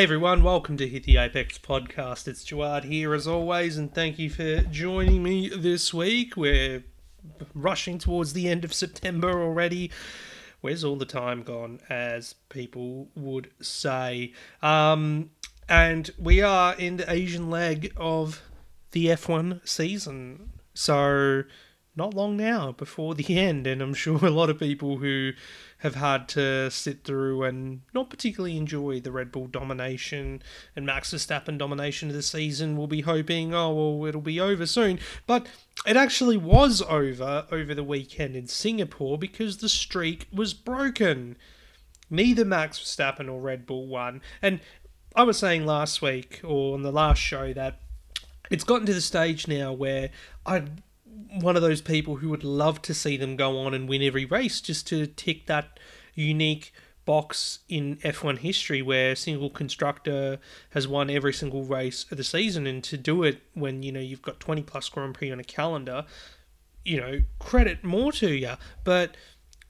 Hey everyone, welcome to Hit the Apex podcast. It's Gerard here as always, and thank you for joining me this week. We're rushing towards the end of September already. Where's all the time gone, as people would say? Um, and we are in the Asian leg of the F1 season. So, not long now before the end, and I'm sure a lot of people who have had to sit through and not particularly enjoy the Red Bull domination and Max Verstappen domination of the season will be hoping, oh, well, it'll be over soon. But it actually was over over the weekend in Singapore because the streak was broken. Neither Max Verstappen or Red Bull won. And I was saying last week or on the last show that it's gotten to the stage now where I one of those people who would love to see them go on and win every race just to tick that unique box in F1 history where a single constructor has won every single race of the season. And to do it when you know you've got 20 plus Grand Prix on a calendar you know credit more to you but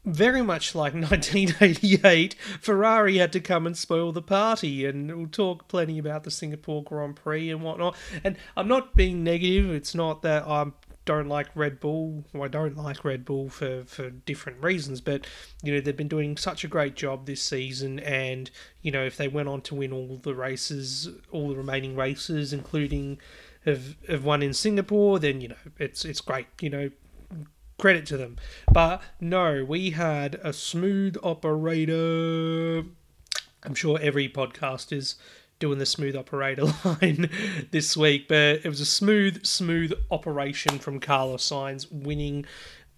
very much like 1988 Ferrari had to come and spoil the party and we'll talk plenty about the Singapore Grand Prix and whatnot. And I'm not being negative. It's not that I'm don't like Red Bull. I don't like Red Bull for, for different reasons, but you know they've been doing such a great job this season, and you know if they went on to win all the races, all the remaining races, including have have won in Singapore, then you know it's it's great. You know credit to them. But no, we had a smooth operator. I'm sure every podcast is doing the smooth operator line this week, but it was a smooth, smooth operation from Carlos Sainz winning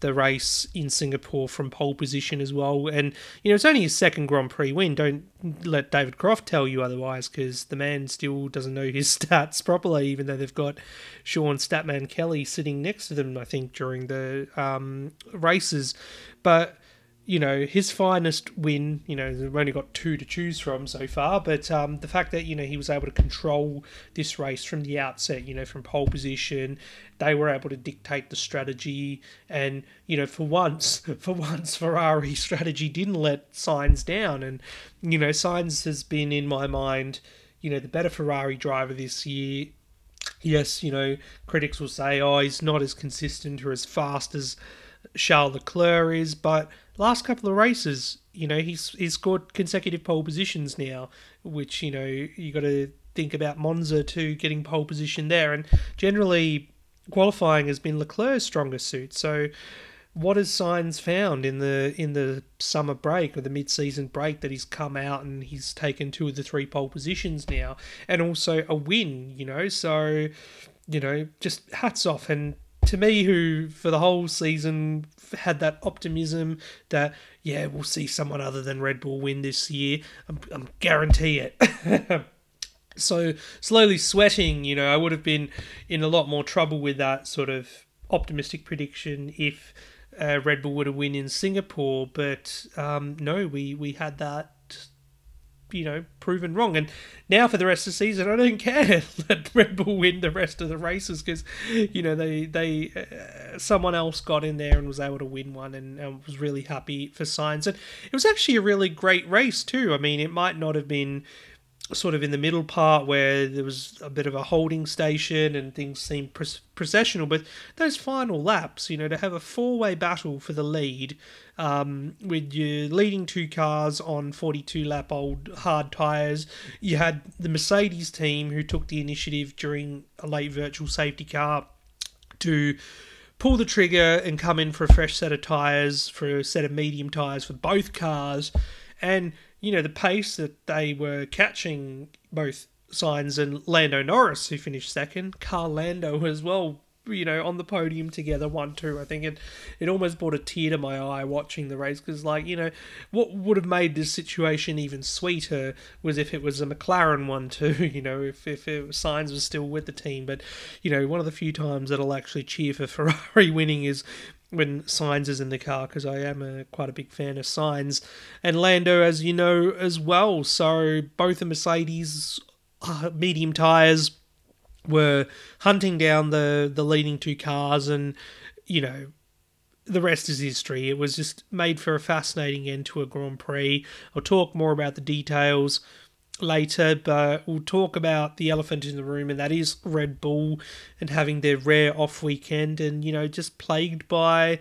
the race in Singapore from pole position as well. And, you know, it's only his second Grand Prix win. Don't let David Croft tell you otherwise because the man still doesn't know his stats properly, even though they've got Sean Statman Kelly sitting next to them, I think, during the um, races. But you know, his finest win, you know, we've only got two to choose from so far, but um, the fact that, you know, he was able to control this race from the outset, you know, from pole position, they were able to dictate the strategy. And, you know, for once, for once, Ferrari strategy didn't let Sainz down. And, you know, Sainz has been, in my mind, you know, the better Ferrari driver this year. Yes, you know, critics will say, oh, he's not as consistent or as fast as Charles Leclerc is, but last couple of races, you know, he's he's scored consecutive pole positions now, which you know you got to think about Monza too, getting pole position there, and generally qualifying has been Leclerc's strongest suit. So, what has Sainz found in the in the summer break or the mid season break that he's come out and he's taken two of the three pole positions now, and also a win, you know, so you know, just hats off. And to me, who for the whole season had that optimism that yeah, we'll see someone other than Red Bull win this year. I'm, I'm guarantee it. so slowly sweating, you know, I would have been in a lot more trouble with that sort of optimistic prediction if uh, Red Bull would have win in Singapore. But um, no, we we had that you know, proven wrong. And now for the rest of the season, I don't care. that Red Bull win the rest of the races because, you know, they they uh, someone else got in there and was able to win one, and, and was really happy for Sainz. And it was actually a really great race too. I mean, it might not have been sort of in the middle part where there was a bit of a holding station and things seemed processional. But those final laps, you know, to have a four way battle for the lead um, with your leading two cars on 42 lap old hard tyres, you had the Mercedes team who took the initiative during a late virtual safety car to pull the trigger and come in for a fresh set of tyres, for a set of medium tyres for both cars. And you know, the pace that they were catching both Sainz and Lando Norris, who finished second, Carl Lando as well, you know, on the podium together, one, two. I think it, it almost brought a tear to my eye watching the race because, like, you know, what would have made this situation even sweeter was if it was a McLaren one, too, you know, if, if it Sainz was still with the team. But, you know, one of the few times that I'll actually cheer for Ferrari winning is when Sainz is in the car because I am a, quite a big fan of Sainz and Lando, as you know, as well. So both the Mercedes uh, medium tires were hunting down the the leading two cars, and you know the rest is history. It was just made for a fascinating end to a Grand Prix. I'll talk more about the details later, but we'll talk about the elephant in the room, and that is Red Bull and having their rare off weekend, and you know, just plagued by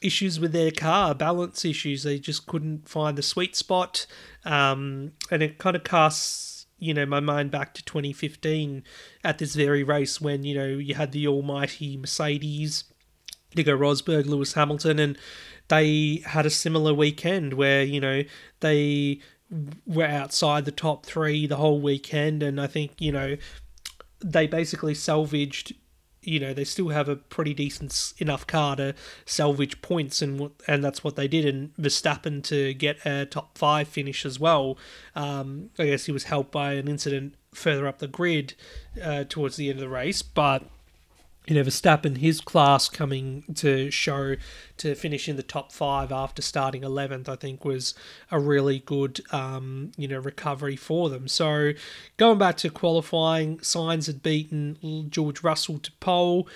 issues with their car, balance issues. They just couldn't find the sweet spot, um, and it kind of casts you know my mind back to 2015 at this very race when you know you had the almighty Mercedes, Nico Rosberg, Lewis Hamilton, and they had a similar weekend where you know they were outside the top three the whole weekend, and I think you know they basically salvaged. You know they still have a pretty decent enough car to salvage points, and and that's what they did. And Verstappen to get a top five finish as well. Um, I guess he was helped by an incident further up the grid uh, towards the end of the race, but you know, Verstappen, his class coming to show to finish in the top five after starting 11th, I think was a really good, um, you know, recovery for them. So going back to qualifying, Sainz had beaten George Russell to pole,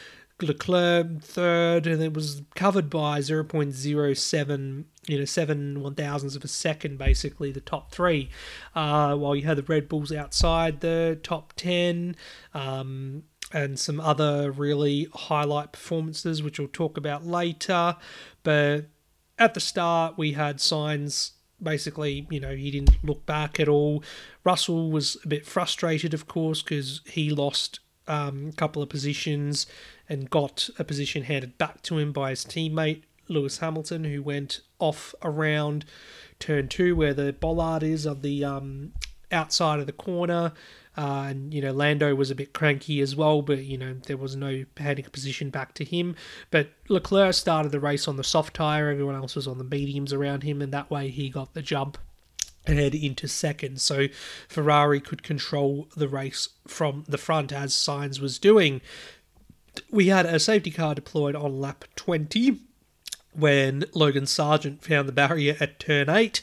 Leclerc third, and it was covered by 0.07 you know, seven one thousandths of a second, basically the top three. Uh, while you had the Red Bulls outside the top ten, um, and some other really highlight performances, which we'll talk about later. But at the start, we had Sainz Basically, you know, he didn't look back at all. Russell was a bit frustrated, of course, because he lost um, a couple of positions and got a position handed back to him by his teammate Lewis Hamilton, who went off around turn two, where the bollard is of the um, outside of the corner. Uh, and you know Lando was a bit cranky as well, but you know there was no handing a position back to him. But Leclerc started the race on the soft tire; everyone else was on the mediums around him, and that way he got the jump ahead into second. So Ferrari could control the race from the front as Sainz was doing. We had a safety car deployed on lap 20 when Logan Sargeant found the barrier at turn 8.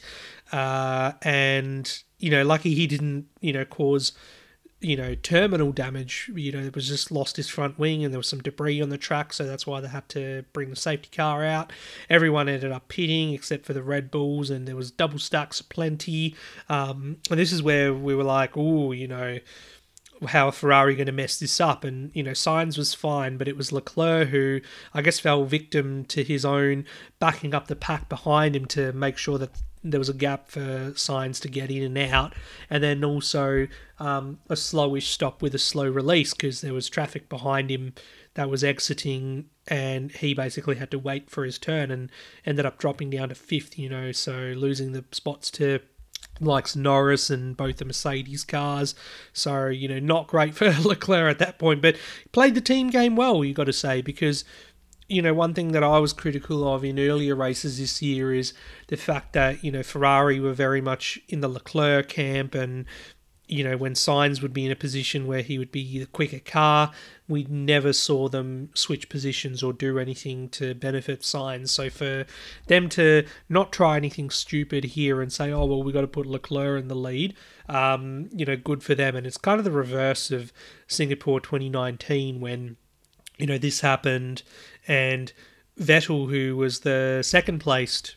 Uh, and, you know, lucky he didn't, you know, cause you know, terminal damage. You know, it was just lost his front wing and there was some debris on the track, so that's why they had to bring the safety car out. Everyone ended up pitting except for the Red Bulls, and there was double stacks plenty. Um, and this is where we were like, oh, you know, how are Ferrari going to mess this up? And, you know, Sainz was fine, but it was Leclerc who, I guess, fell victim to his own backing up the pack behind him to make sure that there was a gap for Sainz to get in and out, and then also um, a slowish stop with a slow release because there was traffic behind him that was exiting, and he basically had to wait for his turn and ended up dropping down to fifth. You know, so losing the spots to likes Norris and both the Mercedes cars. So, you know, not great for Leclerc at that point, but played the team game well, you got to say, because you know, one thing that I was critical of in earlier races this year is the fact that, you know, Ferrari were very much in the Leclerc camp and, you know, when Sainz would be in a position where he would be the quicker car, we never saw them switch positions or do anything to benefit Sainz. So for them to not try anything stupid here and say, oh, well, we've got to put Leclerc in the lead, um, you know, good for them. And it's kind of the reverse of Singapore 2019 when, you know, this happened and Vettel, who was the second placed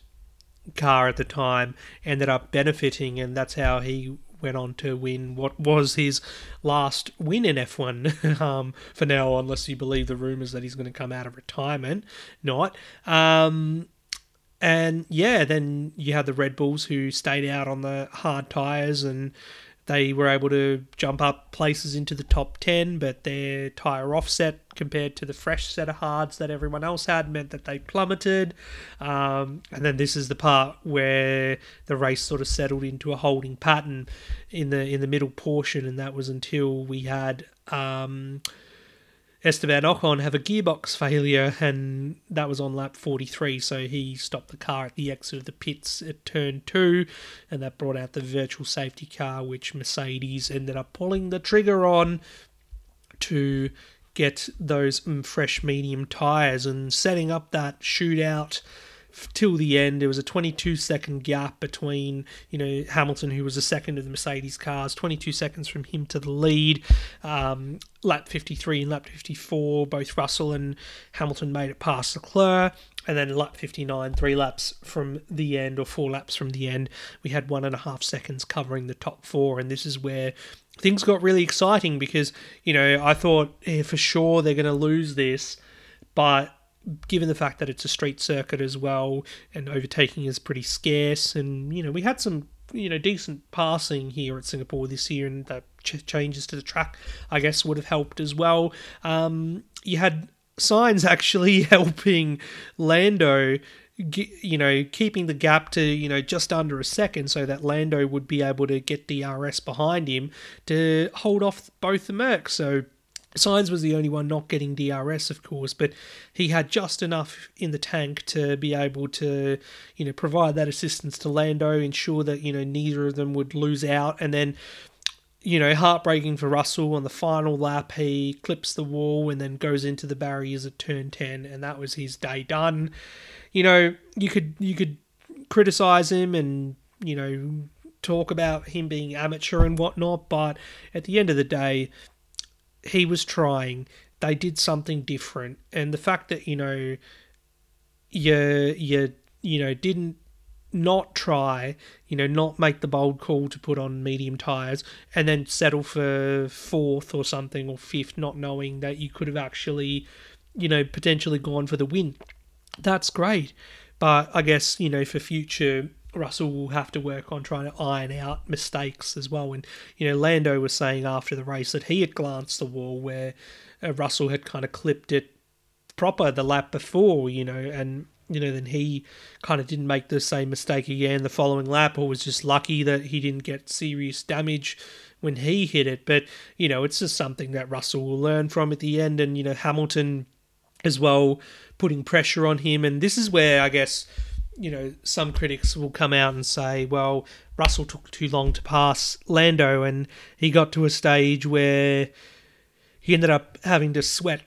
car at the time, ended up benefiting, and that's how he went on to win what was his last win in F1 um, for now, unless you believe the rumours that he's going to come out of retirement. Not. Um, and yeah, then you had the Red Bulls who stayed out on the hard tyres and they were able to jump up places into the top 10, but their tyre offset compared to the fresh set of hards that everyone else had meant that they plummeted. Um, and then this is the part where the race sort of settled into a holding pattern in the in the middle portion, and that was until we had. Um, Esteban Ocon have a gearbox failure, and that was on lap 43. So he stopped the car at the exit of the pits at turn two, and that brought out the virtual safety car, which Mercedes ended up pulling the trigger on to get those mm, fresh medium tyres and setting up that shootout till the end. There was a 22 second gap between, you know, Hamilton, who was the second of the Mercedes cars, 22 seconds from him to the lead. Um, lap 53 and lap 54, both Russell and Hamilton made it past Leclerc. and then lap 59, three laps from the end, or four laps from the end, we had one and a half seconds covering the top four. And this is where things got really exciting because, you know, I thought yeah, for sure they're going to lose this. But given the fact that it's a street circuit as well, and overtaking is pretty scarce, and, you know, we had some. You know, decent passing here at Singapore this year, and that ch- changes to the track, I guess, would have helped as well. Um, you had Sainz actually helping Lando you know, keeping the gap to, you know, just under a second so that Lando would be able to get DRS behind him to hold off both the Mercs. So Sainz was the only one not getting DRS, of course, but he had just enough in the tank to be able to, you know, provide that assistance to Lando, ensure that, you know, neither of them would lose out. And then you know, heartbreaking for Russell on the final lap. He clips the wall and then goes into the barriers at turn 10, and that was his day done. You know, you could you could criticize him and you know talk about him being amateur and whatnot, but at the end of the day, he was trying. They did something different, and the fact that you know you you you know didn't not try, you know, not make the bold call to put on medium tyres and then settle for fourth or something or fifth, not knowing that you could have actually, you know, potentially gone for the win. That's great. But I guess, you know, for future, Russell will have to work on trying to iron out mistakes as well. And, you know, Lando was saying after the race that he had glanced the wall where uh, Russell had kind of clipped it proper the lap before, you know, and you know, then he kind of didn't make the same mistake again the following lap, or was just lucky that he didn't get serious damage when he hit it. But, you know, it's just something that Russell will learn from at the end. And, you know, Hamilton as well putting pressure on him. And this is where I guess, you know, some critics will come out and say, well, Russell took too long to pass Lando, and he got to a stage where he ended up having to sweat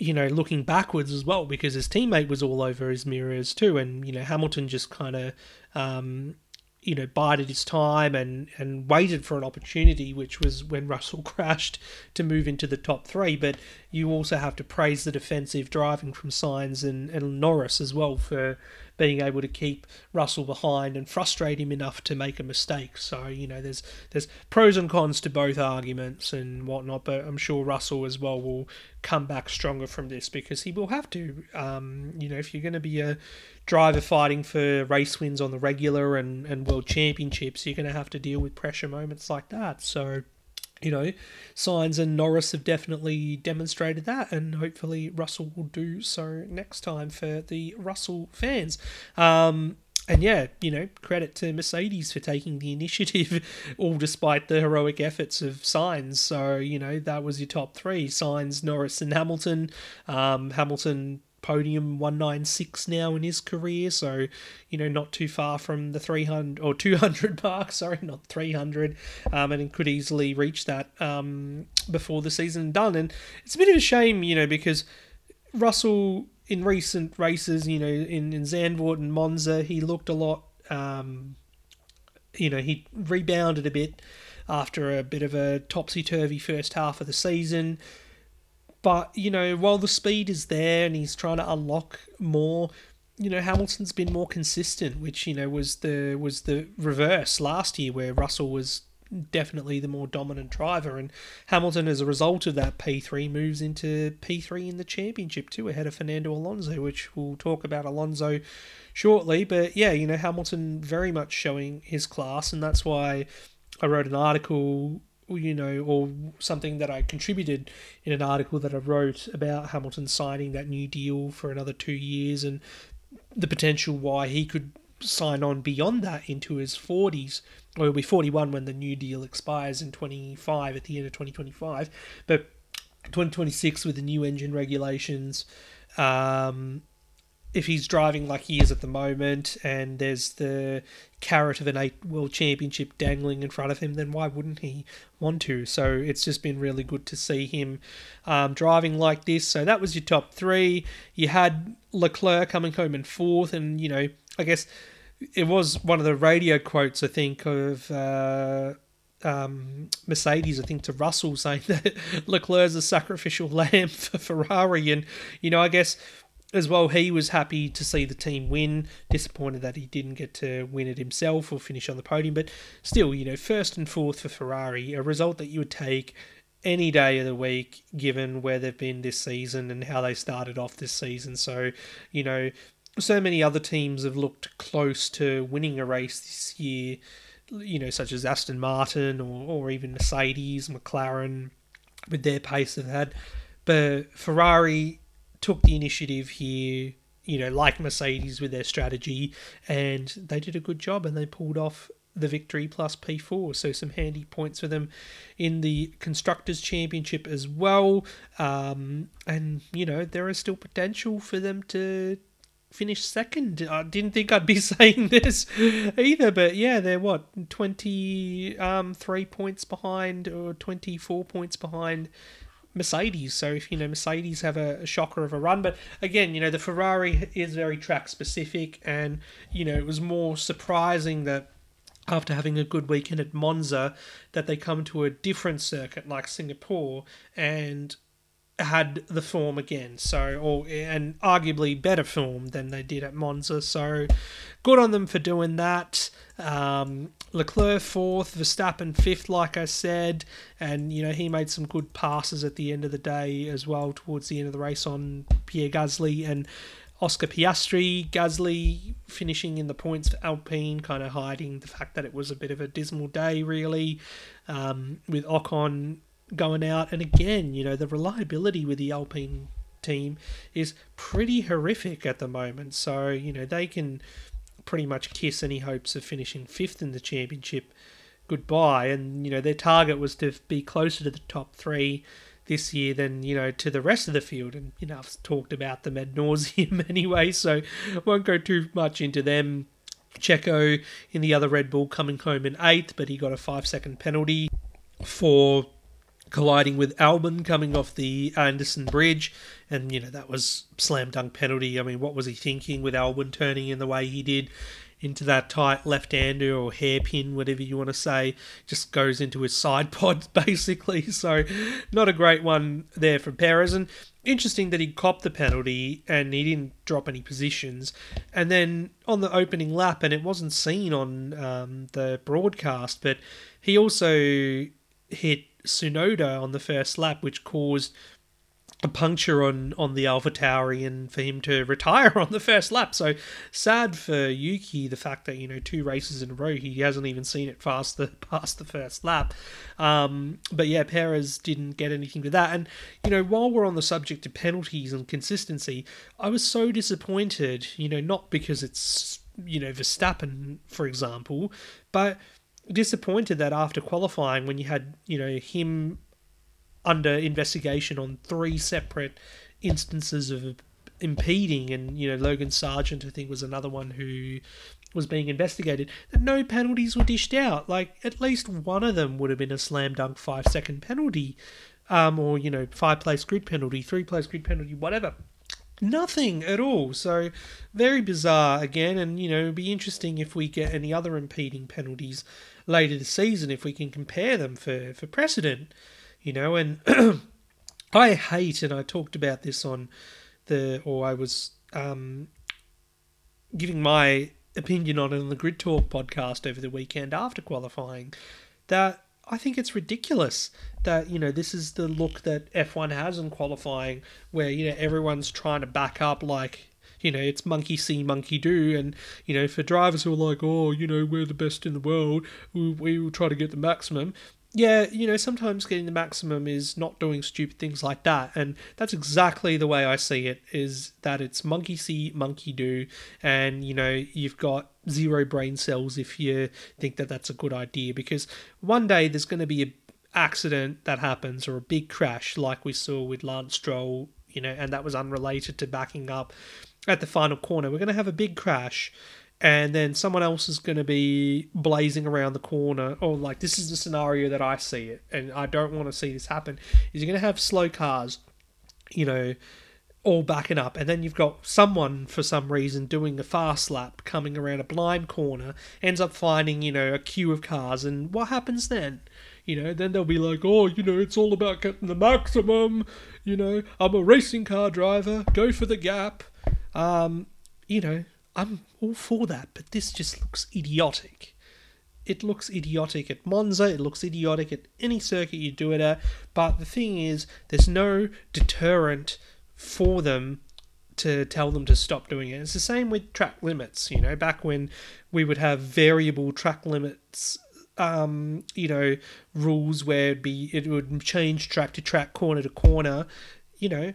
you know, looking backwards as well because his teammate was all over his mirrors too, and you know Hamilton just kind of, um, you know, bided his time and and waited for an opportunity, which was when Russell crashed to move into the top three. But you also have to praise the defensive driving from Sainz and, and Norris as well for being able to keep Russell behind and frustrate him enough to make a mistake. So you know, there's there's pros and cons to both arguments and whatnot. But I'm sure Russell as well will come back stronger from this because he will have to. Um, you know, if you're going to be a driver fighting for race wins on the regular and, and world championships, you're going to have to deal with pressure moments like that. So you know, Sainz, and Norris have definitely demonstrated that, and hopefully Russell will do so next time for the Russell fans. Um, and yeah, you know, credit to Mercedes for taking the initiative, all despite the heroic efforts of Sainz. So, you know, that was your top three Sainz, Norris, and Hamilton. Um, Hamilton podium 196 now in his career so you know not too far from the 300 or 200 mark sorry not 300 um, and could easily reach that um, before the season done. And it's a bit of a shame you know because Russell in recent races you know in, in Zandvoort and Monza he looked a lot um, you know he rebounded a bit after a bit of a topsy-turvy first half of the season but, you know, while the speed is there and he's trying to unlock more, you know, Hamilton's been more consistent, which, you know, was the was the reverse last year where Russell was definitely the more dominant driver. And Hamilton as a result of that P3 moves into P3 in the championship too ahead of Fernando Alonso which we'll talk about Alonso shortly. But yeah you know Hamilton very much showing his class. And that's why I wrote an article you know, or something that I contributed in an article that I wrote about Hamilton signing that new deal for another two years and the potential why he could sign on beyond that into his 40s. Or he'll be 41 when the new deal expires in 25 at the end of 2025. But 2026 with the new engine regulations, um, if he's driving like he is at the moment and there's the carrot of an eight world championship dangling in front of him, then why wouldn't he want to? So it's just been really good to see him um, driving like this. So that was your top three. You had Leclerc coming home in fourth, and you know, I guess it was one of the radio quotes I think of. Uh, um, Mercedes, I think, to Russell saying that Leclerc's a sacrificial lamb for Ferrari. And, you know, I guess as well, he was happy to see the team win. Disappointed that he didn't get to win it himself or finish on the podium, but still, you know, first and fourth for Ferrari, a result that you would take any day of the week, given where they've been this season and how they started off this season. So, you know, so many other teams have looked close to winning a race this year, you know, such as Aston Martin or, or even Mercedes, McLaren, with their pace they've had. But Ferrari took the initiative here, you know, like Mercedes with their strategy, and they did a good job and they pulled off the victory plus P4. So some handy points for them in the Constructors' Championship as well. Um, and, you know, there is still potential for them to finish second. I didn't think I'd be saying this either, but yeah, they're what, 23 um, points behind or 24 points behind Mercedes. So if you know Mercedes have a, a, shocker of a run, but again, you know the Ferrari is very track specific, and you know it was more surprising that after having a good weekend at Monza, that they come to a different circuit like Singapore and had the form again. So, or and arguably better form than they did at Monza. So, good on them for doing that. Um, Leclerc fourth, Verstappen fifth, like I said, and you know he made some good passes at the end of the day as well towards the end of the race on Pierre Gasly and Oscar Piastri. Gasly finishing in the points for Alpine, kind of hiding the fact that it was a bit of a dismal day, really, um, with Ocon going out. And again, you know, the reliability with the Alpine team is pretty horrific at the moment. So, you know, they can pretty much kiss any hopes of finishing fifth in the championship goodbye. And, you know, their target was to be closer to the top three this year than, you know, to the rest of the field. And, you know, I've talked about them ad nauseum anyway, so won't go too much into them. Checo in the other Red Bull coming home in eighth, but he got a five second penalty for colliding with Albon coming off the Anderson Bridge, and you know that was slam dunk penalty. I mean, what was he thinking with Albon turning in the way he did into that tight left hander or hairpin, whatever you want to say, just goes into his side pod basically. So, not a great one there from Perez. And interesting that he copped the penalty and he didn't drop any positions. And then on the opening lap, and it wasn't seen on um, the broadcast, but he also hit Tsunoda on the first lap, which caused a puncture on, on the Alpha Tauri and for him to retire on the first lap. So sad for Yuki the fact that you know two races in a row he hasn't even seen it past the past the first lap. Um, but yeah, Perez didn't get anything with that. And you know while we're on the subject of penalties and consistency, I was so disappointed. You know not because it's you know Verstappen for example, but disappointed that after qualifying, when you had you know him under investigation on three separate instances of impeding, and you know Logan Sargeant, I think, was another one who was being investigated. That no penalties were dished out. Like at least one of them would have been a slam dunk five second penalty, um, or you know five place grid penalty, three place grid penalty, whatever nothing at all. So very bizarre again, and you know, it'd be interesting if we get any other impeding penalties later this season if we can compare them for for precedent. You know, and I hate, and I talked about this on the, or I was um, giving my opinion on it on the Grid Talk podcast over the weekend after qualifying, that I think it's ridiculous that you know this is the look that F1 has in qualifying, where you know everyone's trying to back up like you know it's monkey see, monkey do, and you know for drivers who are like, oh, you know we're the best in the world, we, we will try to get the maximum yeah, you know, sometimes getting the maximum is not doing stupid things like that. And that's exactly the way I see it is that it's monkey see, monkey do. And, you know, you've got zero brain cells if you think that that's a good idea. Because one day there's going to be an accident that happens or a big crash like we saw with Lance Stroll, you know, and that was unrelated to backing up at the final corner. We're going to have a big crash and then someone else is going to be blazing around the corner or like this is the scenario that i see it and i don't want to see this happen is you're going to have slow cars you know all backing up and then you've got someone for some reason doing a fast lap coming around a blind corner ends up finding you know a queue of cars and what happens then? You know then they'll be like oh you know it's all about getting the maximum you know i'm a racing car driver go for the gap. Um, you know, I'm all for that, but this just looks idiotic. It looks idiotic at Monza, it looks idiotic at any circuit you do it at, but the thing is, there's no deterrent for them to tell them to stop doing it. It's the same with track limits, you know, back when we would have variable track limits um, you know, rules where it'd be it would change track to track, corner to corner. You know,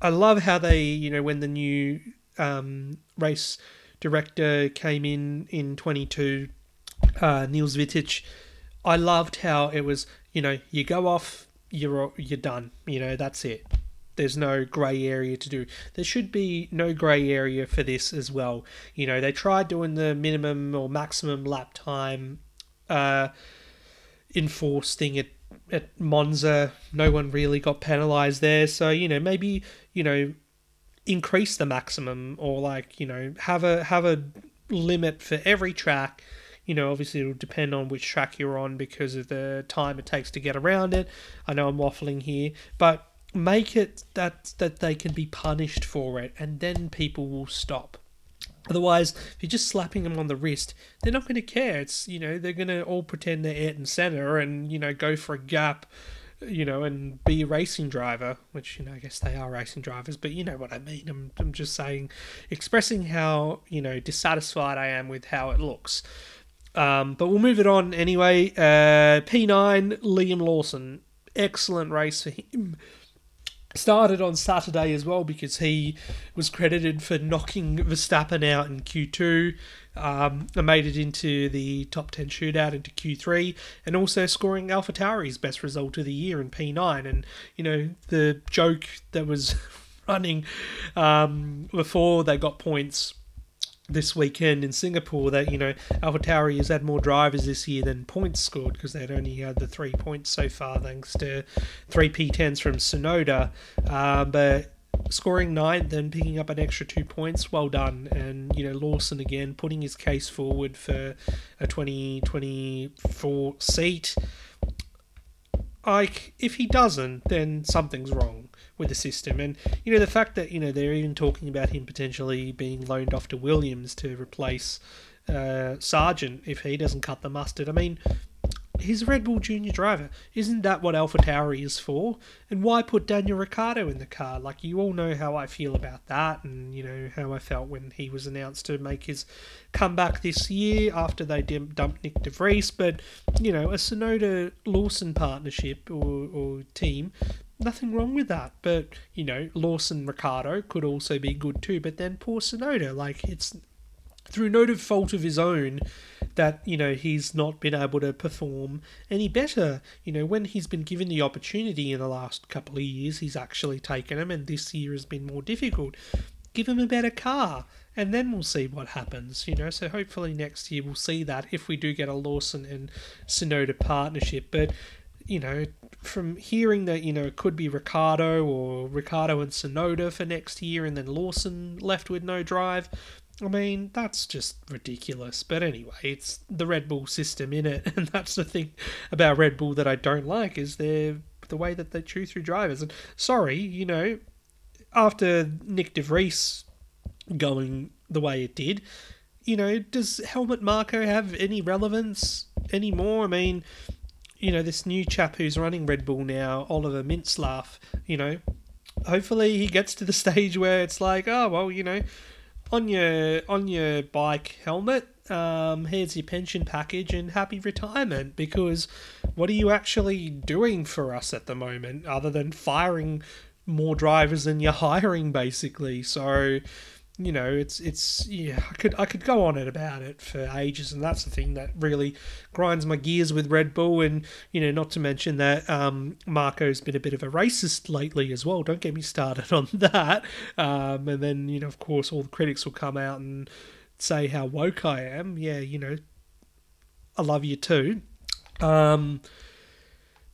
I love how they, you know, when the new um, race director came in in 22, uh, Niels Wittich, I loved how it was, you know, you go off, you're you're done. You know, that's it. There's no grey area to do. There should be no grey area for this as well. You know, they tried doing the minimum or maximum lap time uh, enforced thing at at Monza. No one really got penalised there. So you know, maybe you know, increase the maximum or like you know have a have a limit for every track. You know, obviously it'll depend on which track you're on because of the time it takes to get around it. I know I'm waffling here, but make it that that they can be punished for it and then people will stop otherwise if you're just slapping them on the wrist they're not going to care it's you know they're going to all pretend they're Ayrton Senna and you know go for a gap you know and be a racing driver which you know I guess they are racing drivers but you know what I mean. I'm, I'm just saying expressing how you know dissatisfied I am with how it looks. Um, but we'll move it on anyway. Uh, P9 Liam Lawson. Excellent race for him started on Saturday as well because he was credited for knocking Verstappen out in Q2 um, and made it into the top 10 shootout into Q3 and also scoring AlphaTauri's best result of the year in P9 and you know the joke that was running um, before they got points this weekend in Singapore that you know AlphaTauri has had more drivers this year than points scored because they'd only had the three points so far thanks to three P10s from Tsunoda, uh, but scoring ninth and picking up an extra two points, well done. And you know Lawson again putting his case forward for a 2024 seat. Like if he doesn't, then something's wrong with the system. And you know the fact that you know they're even talking about him potentially being loaned off to Williams to replace uh, Sargeant if he doesn't cut the mustard. I mean, he's a Red Bull Junior driver. Isn't that what AlphaTauri is for? And why put Daniel Ricciardo in the car? Like you all know how I feel about that, and you know how I felt when he was announced to make his comeback this year after they dumped Nyck De Vries. But you know, a Tsunoda Lawson partnership or, or team nothing wrong with that. But, you know, Lawson Ricciardo could also be good too. But then poor Tsunoda, like, it's through no fault of his own that, you know, he's not been able to perform any better. You know, when he's been given the opportunity in the last couple of years, he's actually taken them, and this year has been more difficult. Give him a better car and then we'll see what happens, you know. So hopefully next year we'll see that if we do get a Lawson and Tsunoda partnership. But you know, from hearing that, you know, it could be Ricciardo or Ricciardo and Tsunoda for next year and then Lawson left with no drive, I mean, that's just ridiculous. But anyway, it's the Red Bull system in it, and that's the thing about Red Bull that I don't like is their the way that they choose through drivers. And sorry, you know, after Nyck De Vries going the way it did, you know, does Helmut Marko have any relevance anymore? I mean, you know, this new chap who's running Red Bull now, Oliver Mintzlaff, you know, hopefully he gets to the stage where it's like, oh well, you know, on your on your bike Helmut, um, here's your pension package and happy retirement. Because what are you actually doing for us at the moment, other than firing more drivers than you're hiring, basically? So you know, it's it's yeah, I could I could go on it about it for ages, and that's the thing that really grinds my gears with Red Bull, and you know, not to mention that um, Marko's been a bit of a racist lately as well. Don't get me started on that. Um, and then you know, of course, all the critics will come out and say how woke I am. Yeah, you know, I love you too. Um,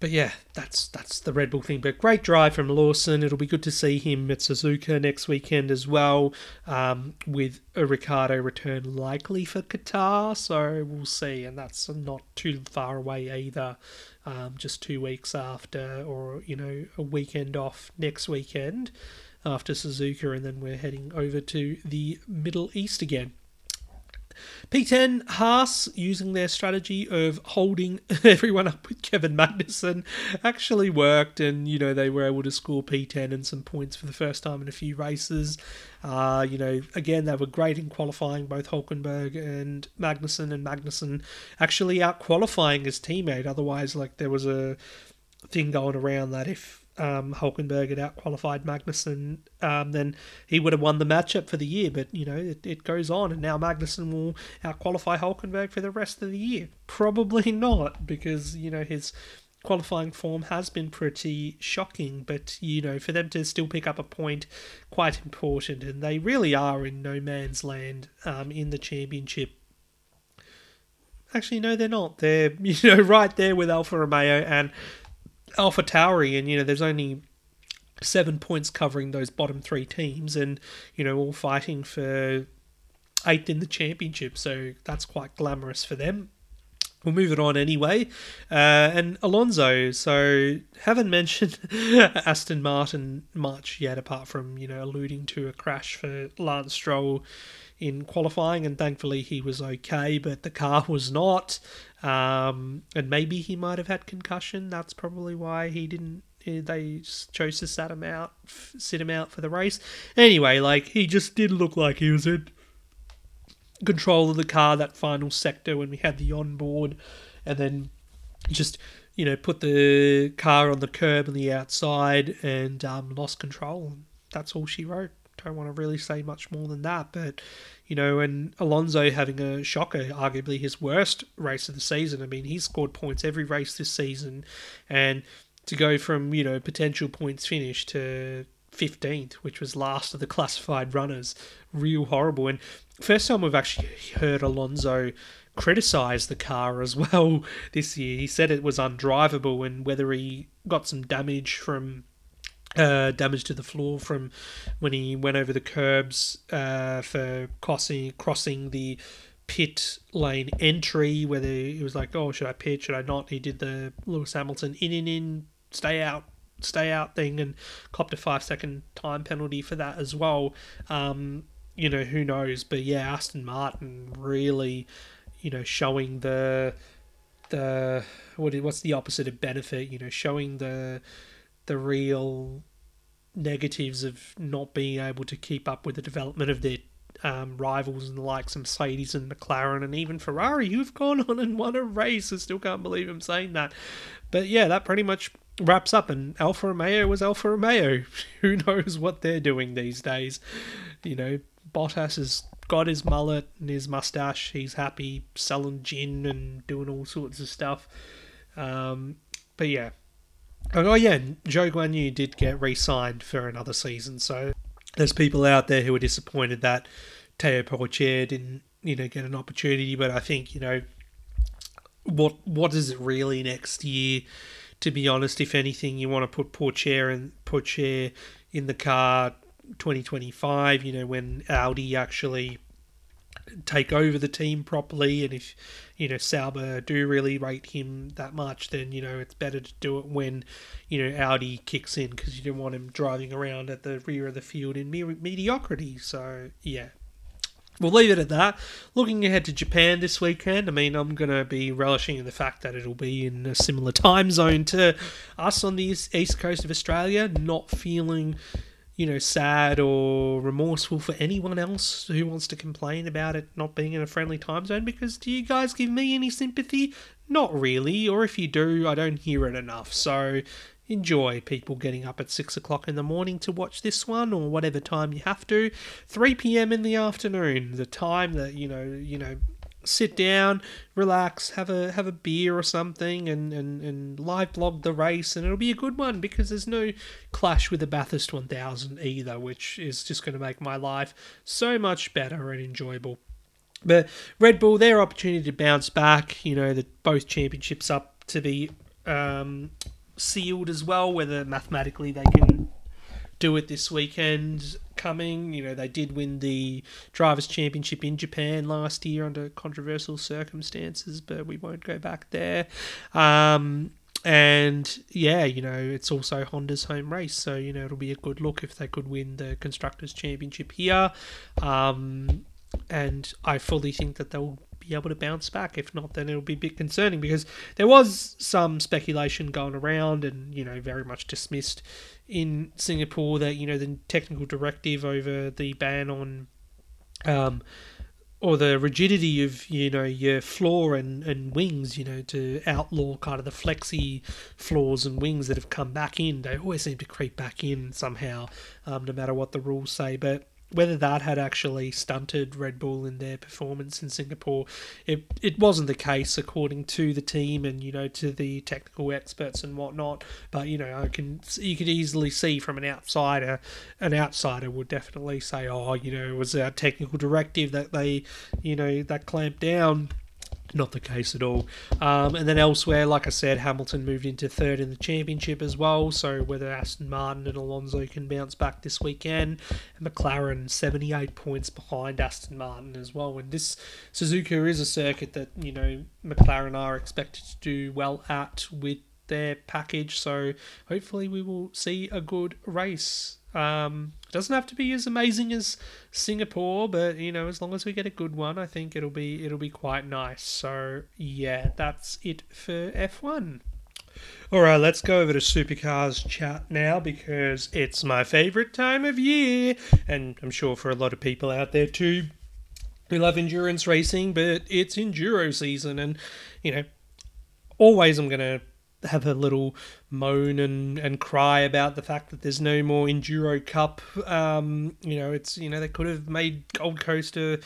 but yeah, that's that's the Red Bull thing. But great drive from Lawson. It'll be good to see him at Suzuka next weekend as well, um, with a Ricciardo return likely for Qatar. So we'll see, and that's not too far away either. Um, just two weeks after, or you know, a weekend off next weekend. after Suzuka, and then we're heading over to the Middle East again. P10 Haas using their strategy of holding everyone up with Kevin Magnussen actually worked, and you know they were able to score P10 and some points for the first time in a few races. Uh, you know, again they were great in qualifying, both Hulkenberg and Magnussen, and Magnussen actually out qualifying his teammate. Otherwise, like there was a thing going around that if um, Hulkenberg had outqualified Magnussen, um, then he would have won the matchup for the year. But you know, it, it goes on, and now Magnussen will outqualify Hulkenberg for the rest of the year. Probably not, because you know his qualifying form has been pretty shocking. But you know, for them to still pick up a point, quite important, and they really are in no man's land um, in the championship. Actually, no, they're not. They're you know right there with Alfa Romeo and Alpha Tauri, and you know, there's only seven points covering those bottom three teams, and you know, all fighting for eighth in the championship. So that's quite glamorous for them. We'll move it on anyway. Uh, and Alonso, so haven't mentioned Aston Martin much yet, apart from you know alluding to a crash for Lance Stroll in qualifying, and thankfully he was okay, but the car was not. Um, and maybe he might have had concussion. That's probably why he didn't. Eh, they chose to sit him out, sit him out for the race. Anyway, like he just did look like he was in control of the car that final sector when we had the onboard, and then just you know put the car on the curb on the outside and um, lost control. That's all she wrote. Don't want to really say much more than that, but you know, and Alonso having a shocker, arguably his worst race of the season. I mean, he scored points every race this season, and to go from you know potential points finish to 15th, which was last of the classified runners, real horrible. And first time we've actually heard Alonso criticize the car as well this year. He said it was undrivable and whether he got some damage from uh, damage to the floor from when he went over the curbs uh, for crossing crossing the pit lane entry. Whether he was like, "Oh, should I pit? Should I not?" He did the Lewis Hamilton in in in, stay out, stay out thing, and copped a five second time penalty for that as well. Um, you know, who knows? But yeah, Aston Martin really, you know, showing the the what what's the opposite of benefit? You know, showing the the real negatives of not being able to keep up with the development of their um, rivals and the likes of Mercedes and McLaren and even Ferrari, who've gone on and won a race. I still can't believe I'm saying that. But yeah, that pretty much wraps up. And Alfa Romeo was Alfa Romeo. Who knows what they're doing these days? You know, Bottas has got his mullet and his mustache. He's happy selling gin and doing all sorts of stuff. Um, but yeah, Oh yeah, Zhou Guanyu did get re-signed for another season, so there's people out there who are disappointed that Théo Pourchaire didn't, you know, get an opportunity. But I think you know, what what is it really next year? To be honest, if anything, you want to put Pourchaire and Pourchaire in the car 2025. You know, when Audi actually take over the team properly, and if you know Sauber do really rate him that much, then you know it's better to do it when you know Audi kicks in because you don't want him driving around at the rear of the field in me- mediocrity. So yeah. We'll leave it at that. Looking ahead to Japan this weekend, I mean, I'm going to be relishing in the fact that it'll be in a similar time zone to us on the east coast of Australia, not feeling you know, sad or remorseful for anyone else who wants to complain about it not being in a friendly time zone because do you guys give me any sympathy? Not really, or if you do, I don't hear it enough. So enjoy people getting up at 6 o'clock in the morning to watch this one or whatever time you have to 3 p.m in the afternoon the time that you know you know sit down, relax, have a have a beer or something, and, and, and live blog the race, and it'll be a good one because there's no clash with the Bathurst 1000 either, which is just going to make my life so much better and enjoyable. But Red Bull, their opportunity to bounce back, you know, the both championships up to be um, sealed as well, whether mathematically they can do it this weekend coming. You know, they did win the Drivers' Championship in Japan last year under controversial circumstances, but we won't go back there. Um, and yeah, you know, it's also Honda's home race, so you know it'll be a good look if they could win the constructors championship here. Um, and I fully think that they'll be able to bounce back. If not, then it'll be a bit concerning because there was some speculation going around, and you know, very much dismissed in Singapore that you know the technical directive over the ban on. Um, or the rigidity of you know your floor and, and wings, you know, to outlaw kind of the flexi floors and wings that have come back in. They always seem to creep back in somehow, um, no matter what the rules say. But whether that had actually stunted Red Bull in their performance in Singapore, it it wasn't the case according to the team and you know to the technical experts and whatnot. But you know, I can you could easily see from an outsider, an outsider would definitely say, oh, you know, it was a technical directive that they, you know, that clamped down not the case at all. Um, and then elsewhere, like I said, Hamilton moved into third in the championship as well. So whether Aston Martin and Alonso can bounce back this weekend, and McLaren 78 points behind Aston Martin as well. And this Suzuka is a circuit that you know McLaren are expected to do well at with their package. So hopefully we will see a good race um, it doesn't have to be as amazing as Singapore, but you know, as long as we get a good one, I think it'll be it'll be quite nice. So yeah, that's it for F1. All right, let's go over to supercars chat now because it's my favorite time of year, and I'm sure for a lot of people out there too. We love endurance racing, but it's enduro season, and you know, always I'm gonna have a little moan and, and cry about the fact that there's no more Enduro Cup. Um, you know, it's you know they could have made Gold Coast a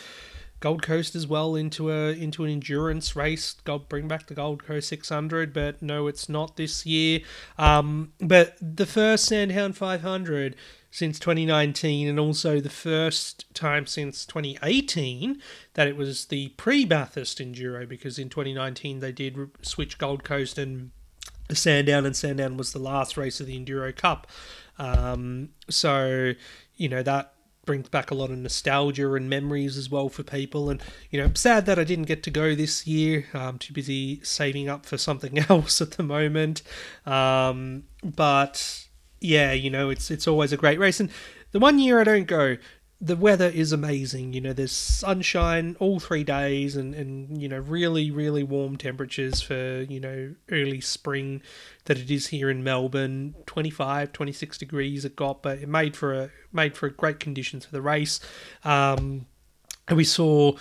Gold Coast as well into a into an endurance race. Gold bring back the Gold Coast 600, but no, it's not this year. Um, but the first Sandown 500 since 2019, and also the first time since 2018 that it was the pre-Bathurst Enduro, because in 2019 they did switch Gold Coast and Sandown, and Sandown was the last race of the Enduro Cup. Um, so, you know, that brings back a lot of nostalgia and memories as well for people. And, you know, I'm sad that I didn't get to go this year. I'm too busy saving up for something else at the moment. Um, but, yeah, you know, it's, it's always a great race. And the one year I don't go, the weather is amazing. You know, there's sunshine all three days and, and, you know, really, really warm temperatures for, you know, early spring that it is here in Melbourne. 25, 26 degrees it got, but it made for a made for great conditions for the race. Um, and we saw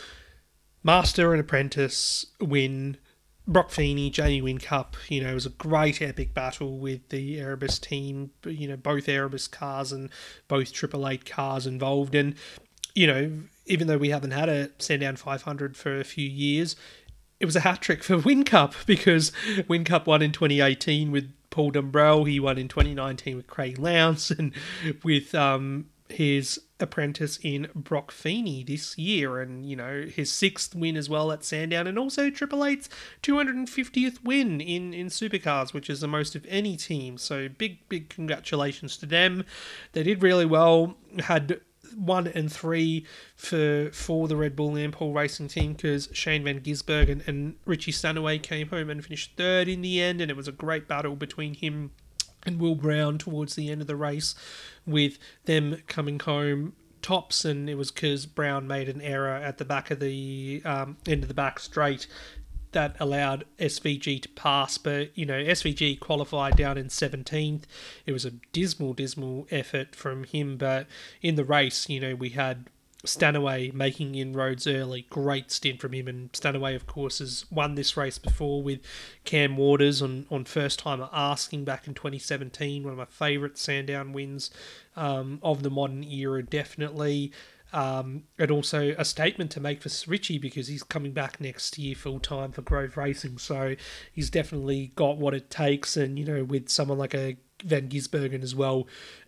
Master and Apprentice win Brock Feeney, Jamie Whincup, you know, it was a great epic battle with the Erebus team, you know, both Erebus cars and both Triple Eight cars involved. And, you know, even though we haven't had a Sandown 500 for a few years, it was a hat trick for Whincup because Whincup won in 2018 with Paul Dumbrell. He won in 2019 with Craig Lowndes and with um, his apprentice in Brock Feeney this year, and you know his sixth win as well at Sandown, and also Triple Eight's 250th win in in Supercars, which is the most of any team. So big big congratulations to them. They did really well. Had one and three for for the Red Bull Ampol Racing team because Shane Van Gisbergen and, and Richie Stanaway came home and finished third in the end, and it was a great battle between him and Will Brown towards the end of the race with them coming home tops, and it was because Brown made an error at the back of the um, end of the back straight that allowed SVG to pass. But you know, SVG qualified down in 17th. It was a dismal, dismal effort from him. But in the race, you know, we had Stanaway making inroads early. Great stint from him. And Stanaway, of course, has won this race before with Cam Waters on, on first time asking back in 2017. One of my favourite Sandown wins um, of the modern era, definitely. Um, and also a statement to make for Richie because he's coming back next year full time for Grove Racing. So he's definitely got what it takes. And, you know, with someone like a Van Gisbergen as well.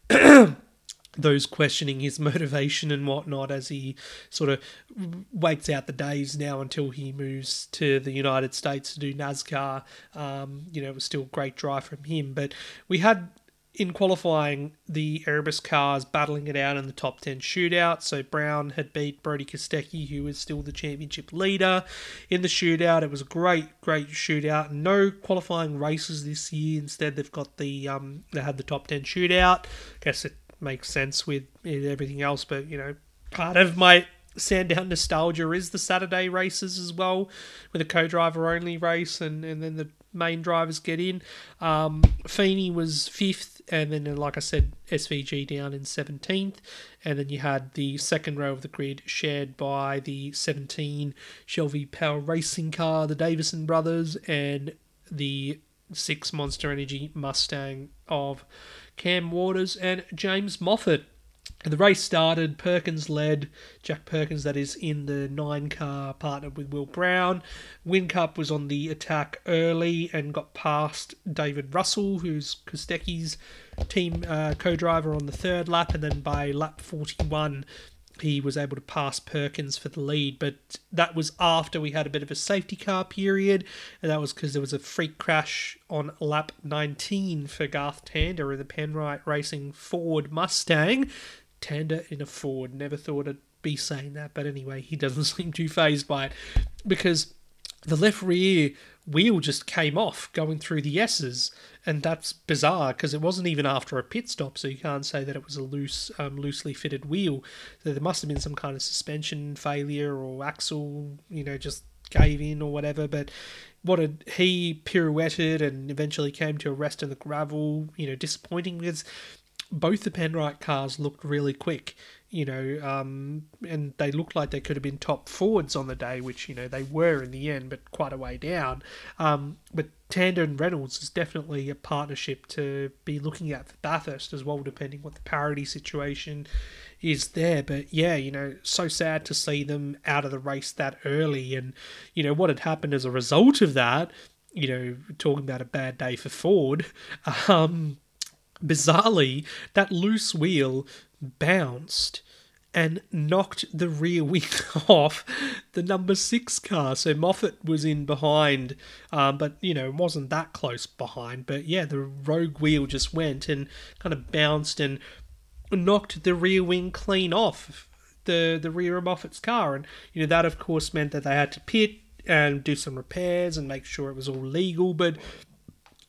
those questioning his motivation and whatnot as he sort of waits out the days now until he moves to the United States to do NASCAR. Um, you know, it was still a great drive from him. But we had in qualifying, the Erebus cars battling it out in the top 10 shootout. So Brown had beat Brodie Kostecki, who is still the championship leader in the shootout. It was a great, great shootout. No qualifying races this year. Instead, they've got the um, they had the top 10 shootout. guess it makes sense with everything else, but you know, part of my Sandown nostalgia is the Saturday races as well, with a co-driver only race, and, and then the main drivers get in. Um, Feeney was fifth, and then, like I said, SVG down in 17th. And then you had the second row of the grid shared by the 17 Shell V Power Racing car, the Davison brothers, and the six Monster Energy Mustang of Cam Waters and James Moffat. The race started. Perkins led. Jack Perkins, that is, in the nine car, partnered with Will Brown. Whincup was on the attack early and got past David Russell, who's Kostecki's team uh, co driver, on the third lap. And then by lap 41, he was able to pass Perkins for the lead, but that was after we had a bit of a safety car period, and that was because there was a freak crash on lap 19 for Garth Tander in the Penrite Racing Ford Mustang. Tander in a Ford. Never thought I'd be saying that, but anyway, he doesn't seem too phased by it because the left rear wheel just came off going through the S's, and that's bizarre because it wasn't even after a pit stop, so you can't say that it was a loose, um, loosely fitted wheel. So there must have been some kind of suspension failure or axle, you know, just gave in or whatever. But what had he pirouetted and eventually came to a rest in the gravel, you know, disappointing because both the Penrite cars looked really quick, you know, um, and they looked like they could have been top forwards on the day, which, you know, they were in the end, but quite a way down. Um, but Tander and Reynolds is definitely a partnership to be looking at for Bathurst as well, depending what the parity situation is there. But yeah, you know, so sad to see them out of the race that early. And, you know, what had happened as a result of that, you know, talking about a bad day for Ford, um, bizarrely, that loose wheel bounced and knocked the rear wing off the number six car. So Moffat was in behind, um, but you know wasn't that close behind. But yeah, the rogue wheel just went and kind of bounced and knocked the rear wing clean off the the rear of Moffat's car, and you know that of course meant that they had to pit and do some repairs and make sure it was all legal. But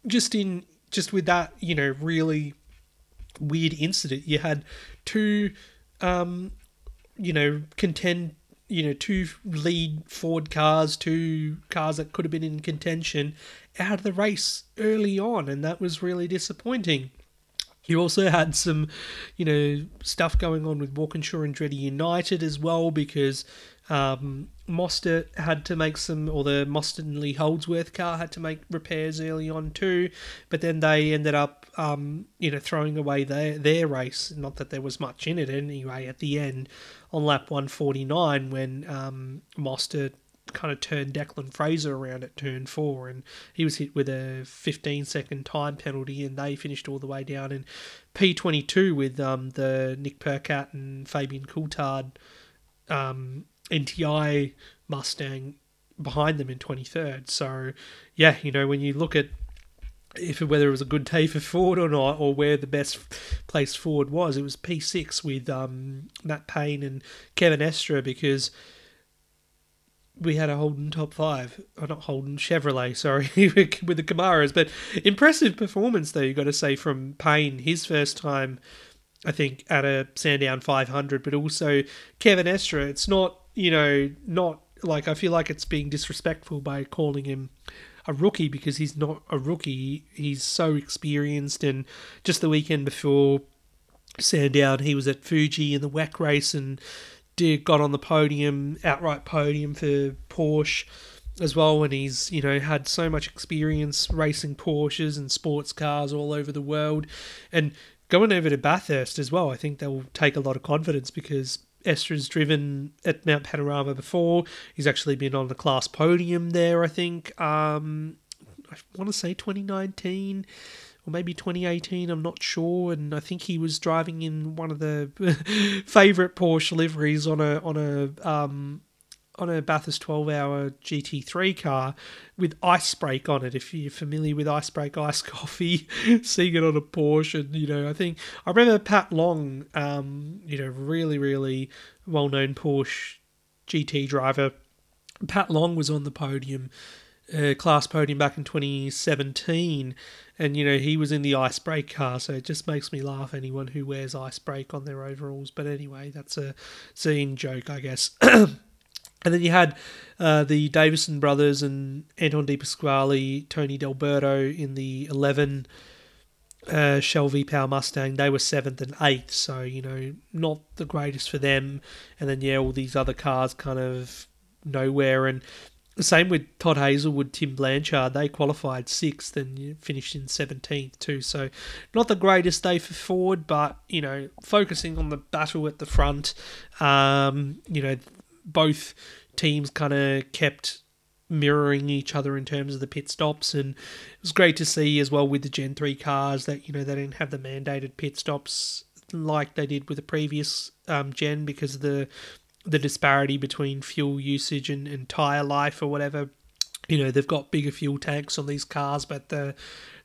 just in just with that, you know, really weird incident, you had two, um, you know, contend, you know, two lead Ford cars, two cars that could have been in contention out of the race early on, and that was really disappointing. You also had some, you know, stuff going on with Walkinshaw Andretti United as well because um, Mostert had to make some, or the Mostert Lee Holdsworth car had to make repairs early on too, but then they ended up, um, you know, throwing away their their race. Not that there was much in it anyway. At the end, on lap 149, when um, Mostert kind of turned Declan Fraser around at turn four, and he was hit with a 15 second time penalty, and they finished all the way down in P22 with um, the Nick Percat and Fabian Coulthard um, NTI Mustang behind them in 23rd. So, yeah, you know, when you look at if whether it was a good day for Ford or not, or where the best place Ford was, it was P6 with um, Matt Payne and Kevin Estre because we had a Holden top five, or not Holden Chevrolet, sorry, with the Camaros. But impressive performance though, you got to say from Payne, his first time, I think, at a Sandown 500, but also Kevin Estre. It's not you know, not like I feel like it's being disrespectful by calling him a rookie because he's not a rookie. He's so experienced, and just the weekend before Sandown, he was at Fuji in the WEC race and did got on the podium, outright podium for Porsche as well. And he's you know had so much experience racing Porsches and sports cars all over the world, and going over to Bathurst as well. I think that will take a lot of confidence because Estre's driven at Mount Panorama before. He's actually been on the class podium there, I think. Um, I want to say 2019 or maybe 2018, I'm not sure. And I think he was driving in one of the favourite Porsche liveries on a on a um, on a Bathurst 12 hour GT3 car with Ice Break on it. If you're familiar with Ice Break ice coffee, seeing it on a Porsche, and you know, I think I remember Pat Long, um, you know, really, really well known Porsche GT driver. Pat Long was on the podium, uh, class podium back in 2017, and you know he was in the Ice Break car, so it just makes me laugh. Anyone who wears Ice Break on their overalls, but anyway, that's a scene joke, I guess. And then you had uh, the Davison brothers and Anton De Pasquale, Tony D'Alberto in the 11 uh, Shell V Power Mustang. They were seventh and eighth, so, you know, not the greatest for them. And then, yeah, all these other cars kind of nowhere. And the same with Todd Hazelwood, Tim Blanchard. They qualified sixth and finished in 17th too. So, not the greatest day for Ford, but, you know, focusing on the battle at the front, um, you know, both teams kind of kept mirroring each other in terms of the pit stops and it was great to see as well with the gen 3 cars that you know they didn't have the mandated pit stops like they did with the previous um, gen because the the disparity between fuel usage and, and tire life or whatever. You know they've got bigger fuel tanks on these cars but the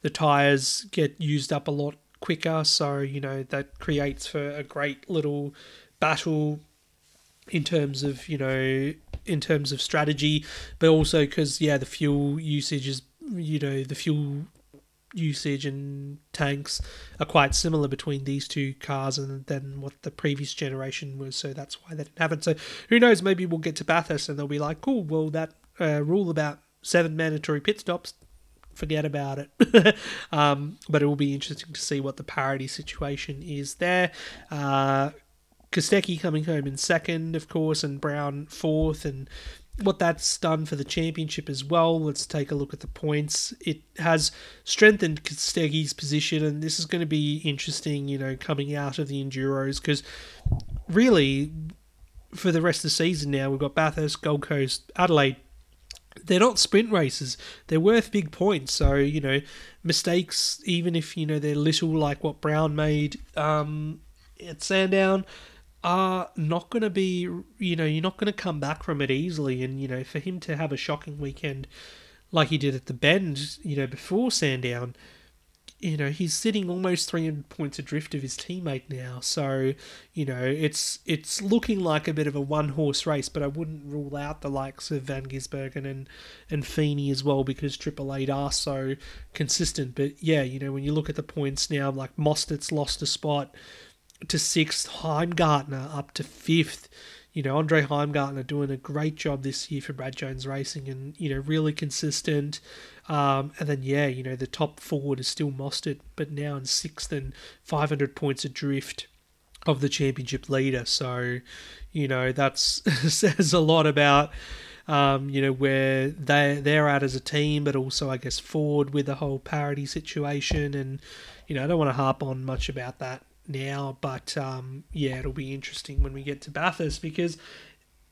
the tires get used up a lot quicker. So you know that creates for a great little battle in terms of you know in terms of strategy, but also because yeah, the fuel usage is you know the fuel usage and tanks are quite similar between these two cars and then what the previous generation was so that's why that didn't it. So who knows maybe we'll get to Bathurst and they'll be like cool well that uh, rule about seven mandatory pit stops forget about it. Um, but it will be interesting to see what the parity situation is there. Uh, Kostecki coming home in second, of course, and Brown fourth, and what that's done for the championship as well. Let's take a look at the points. It has strengthened Kostecki's position, and this is going to be interesting, you know, coming out of the Enduros, because really, for the rest of the season now, we've got Bathurst, Gold Coast, Adelaide. They're not sprint races. They're worth big points. So, you know, mistakes, even if, you know, they're little like what Brown made um, at Sandown, are not going to be, you know, you're not going to come back from it easily. And, you know, for him to have a shocking weekend like he did at the Bend, you know, before Sandown, you know, he's sitting almost 300 points adrift of his teammate now. So, you know, it's it's looking like a bit of a one horse race, but I wouldn't rule out the likes of Van Gisbergen and, and Feeney as well because Triple Eight are so consistent. But yeah, you know, when you look at the points now, like Mostert's lost a spot to sixth, Heimgartner up to fifth. You know, Andre Heimgartner doing a great job this year for Brad Jones Racing and, you know, really consistent. Um, and then, yeah, you know, the top forward is still Mostert, but now in sixth and 500 points adrift of the championship leader. So, you know, that says a lot about. Um, you know where they they're at as a team, but also I guess Ford with the whole parity situation, and you know I don't want to harp on much about that now, but um, yeah, it'll be interesting when we get to Bathurst because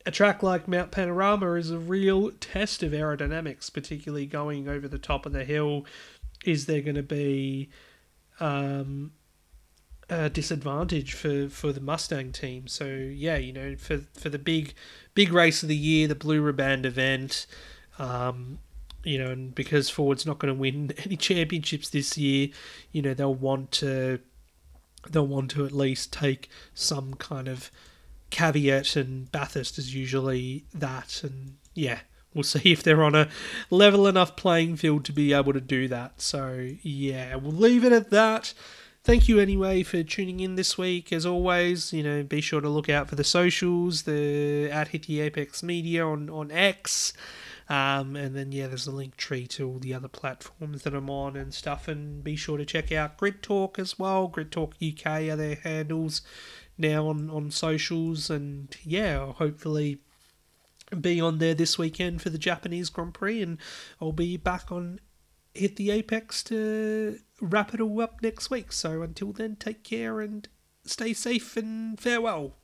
a track like Mount Panorama is a real test of aerodynamics, particularly going over the top of the hill. Is there going to be um, a disadvantage for, for the Mustang team? So yeah, you know, for for the big big race of the year, the Blue Riband event. Um, you know, and because Ford's not going to win any championships this year, you know, they'll want to they'll want to at least take some kind of caveat, and Bathurst is usually that. And yeah, we'll see if they're on a level enough playing field to be able to do that. So yeah, we'll leave it at that. Thank you anyway for tuning in this week. As always, you know, be sure to look out for the socials, the at Hit the Apex Media on on X. Um, and then, yeah, there's a link tree to all the other platforms that I'm on and stuff. And be sure to check out Grid Talk as well. Grid Talk UK are their handles now on, on socials. And yeah, hopefully be on there this weekend for the Japanese Grand Prix. And I'll be back on Hit the Apex to wrap it all up next week. So until then, take care and stay safe and farewell.